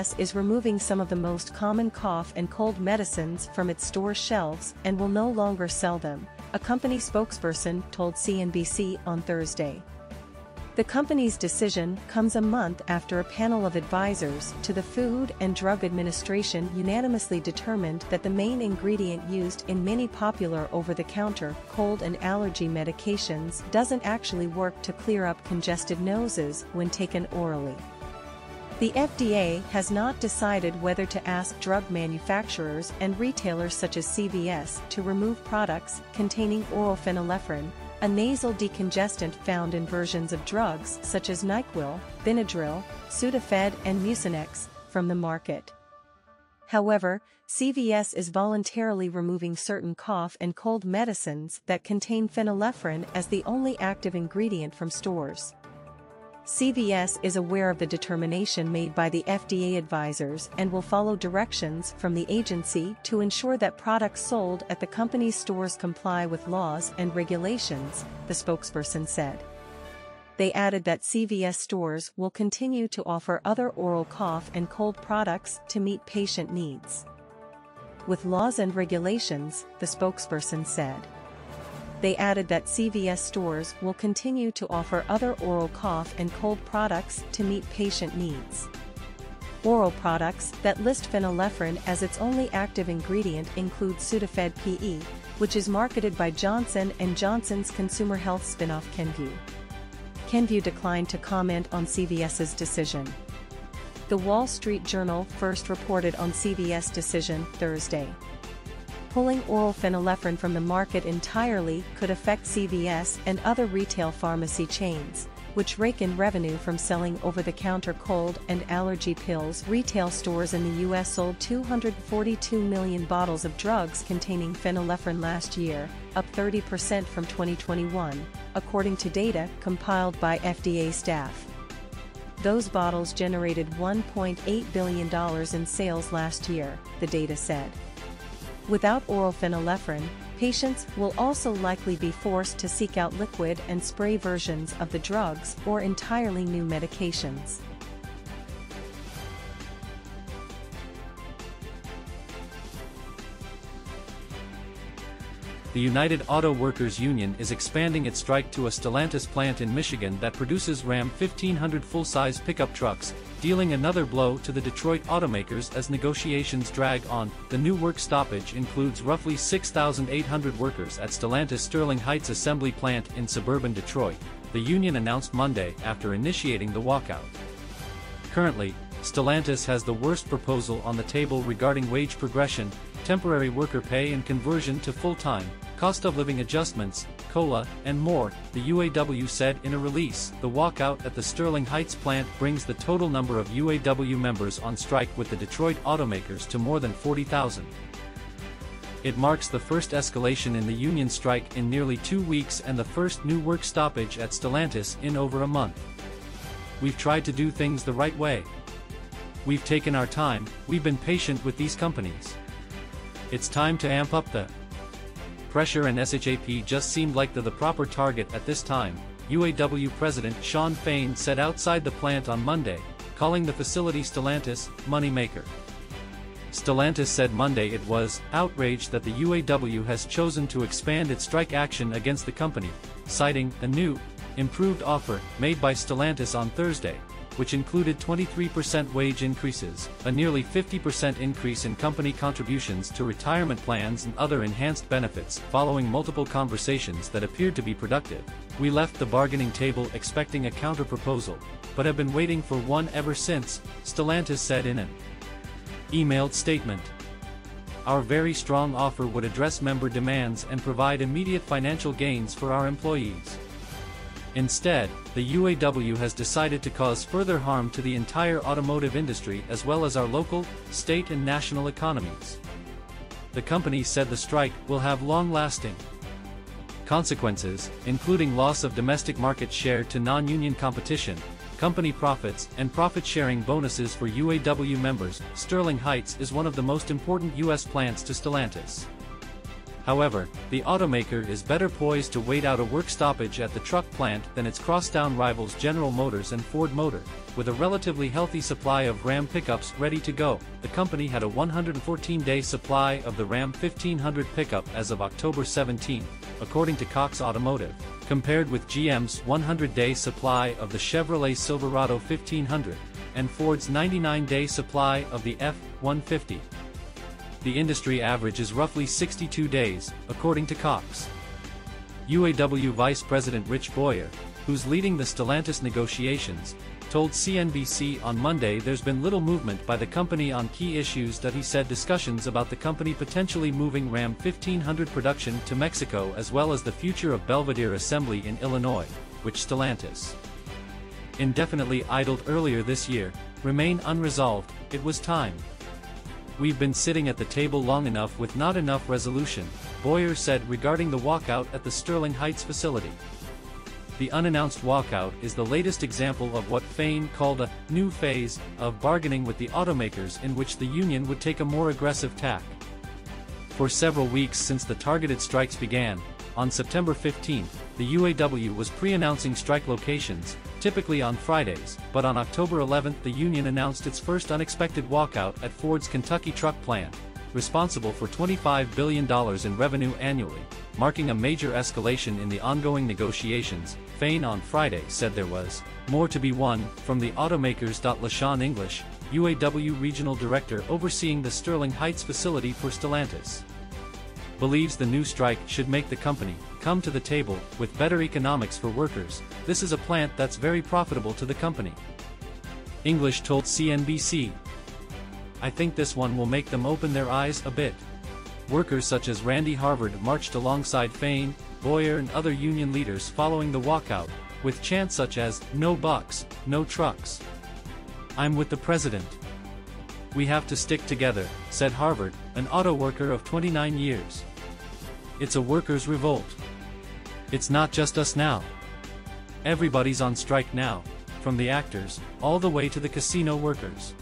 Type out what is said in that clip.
Is removing some of the most common cough and cold medicines from its store shelves and will no longer sell them, a company spokesperson told CNBC on Thursday. The company's decision comes a month after a panel of advisors to the Food and Drug Administration unanimously determined that the main ingredient used in many popular over-the-counter cold and allergy medications doesn't actually work to clear up congested noses when taken orally. The FDA has not decided whether to ask drug manufacturers and retailers such as CVS to remove products containing oral phenylephrine, a nasal decongestant found in versions of drugs such as NyQuil, Benadryl, Sudafed and Mucinex, from the market. However, CVS is voluntarily removing certain cough and cold medicines that contain phenylephrine as the only active ingredient from stores. CVS is aware of the determination made by the FDA advisors and will follow directions from the agency to ensure that products sold at the company's stores comply with laws and regulations, the spokesperson said. They added that CVS stores will continue to offer other oral cough and cold products to meet patient needs. With laws and regulations, the spokesperson said. They added that CVS stores will continue to offer other oral cough and cold products to meet patient needs. Oral products that list phenylephrine as its only active ingredient include Sudafed PE, which is marketed by Johnson & Johnson's consumer health spin-off Kenvue. Kenvue declined to comment on CVS's decision. The Wall Street Journal first reported on CVS decision Thursday. Pulling oral phenylephrine from the market entirely could affect CVS and other retail pharmacy chains, which rake in revenue from selling over-the-counter cold and allergy pills. Retail stores in the U.S. sold 242 million bottles of drugs containing phenylephrine last year, up 30% from 2021, according to data compiled by FDA staff. Those bottles generated $1.8 billion in sales last year, the data said. Without oral phenylephrine, patients will also likely be forced to seek out liquid and spray versions of the drugs or entirely new medications. The United Auto Workers Union is expanding its strike to a Stellantis plant in Michigan that produces Ram 1500 full-size pickup trucks, dealing another blow to the Detroit automakers as negotiations drag on. The new work stoppage includes roughly 6,800 workers at Stellantis Sterling Heights assembly plant in suburban Detroit, the union announced Monday after initiating the walkout. Currently, Stellantis has the worst proposal on the table regarding wage progression, temporary worker pay and conversion to full-time, cost of living adjustments, COLA, and more, the UAW said in a release. The walkout at the Sterling Heights plant brings the total number of UAW members on strike with the Detroit automakers to more than 40,000. It marks the first escalation in the union strike in nearly two weeks and the first new work stoppage at Stellantis in over a month. We've tried to do things the right way. We've taken our time, we've been patient with these companies. It's time to amp up the pressure and SHAP just seemed like the, the proper target at this time, UAW President Shawn Fain said outside the plant on Monday, calling the facility Stellantis, moneymaker. Stellantis said Monday it was outraged that the UAW has chosen to expand its strike action against the company, citing a new, improved offer made by Stellantis on Thursday, which included 23% wage increases, a nearly 50% increase in company contributions to retirement plans and other enhanced benefits. Following multiple conversations that appeared to be productive, we left the bargaining table expecting a counterproposal, but have been waiting for one ever since, Stellantis said in an emailed statement. Our very strong offer would address member demands and provide immediate financial gains for our employees. Instead, the UAW has decided to cause further harm to the entire automotive industry as well as our local, state and national economies. The company said the strike will have long-lasting consequences, including loss of domestic market share to non-union competition, company profits, and profit-sharing bonuses for UAW members. Sterling Heights is one of the most important U.S. plants to Stellantis. However, the automaker is better poised to wait out a work stoppage at the truck plant than its crosstown rivals General Motors and Ford Motor. With a relatively healthy supply of Ram pickups ready to go, the company had a 114-day supply of the Ram 1500 pickup as of October 17, according to Cox Automotive, compared with GM's 100-day supply of the Chevrolet Silverado 1500, and Ford's 99-day supply of the F-150 the industry average is roughly 62 days, according to Cox. UAW Vice President Rich Boyer, who's leading the Stellantis negotiations, told CNBC on Monday there's been little movement by the company on key issues that he said discussions about the company potentially moving Ram 1500 production to Mexico as well as the future of Belvidere Assembly in Illinois, which Stellantis indefinitely idled earlier this year, remain unresolved, it was time. We've been sitting at the table long enough with not enough resolution, Boyer said regarding the walkout at the Sterling Heights facility. The unannounced walkout is the latest example of what Fain called a new phase of bargaining with the automakers in which the union would take a more aggressive tack. For several weeks since the targeted strikes began, on September 15, the UAW was pre-announcing strike locations, typically on Fridays, but on October 11 the union announced its first unexpected walkout at Ford's Kentucky truck plant, responsible for $25 billion in revenue annually, marking a major escalation in the ongoing negotiations. Fain on Friday said there was more to be won from the automakers. LaShawn English, UAW regional director overseeing the Sterling Heights facility for Stellantis, believes the new strike should make the company come to the table with better economics for workers. This is a plant that's very profitable to the company. English told CNBC. I think this one will make them open their eyes a bit. Workers such as Randy Harvard marched alongside Fain, Boyer and other union leaders following the walkout, with chants such as, no bucks, no trucks. I'm with the president. We have to stick together, said Harvard, an auto worker of 29 years. It's a workers' revolt. It's not just us now. Everybody's on strike now, from the actors, all the way to the casino workers.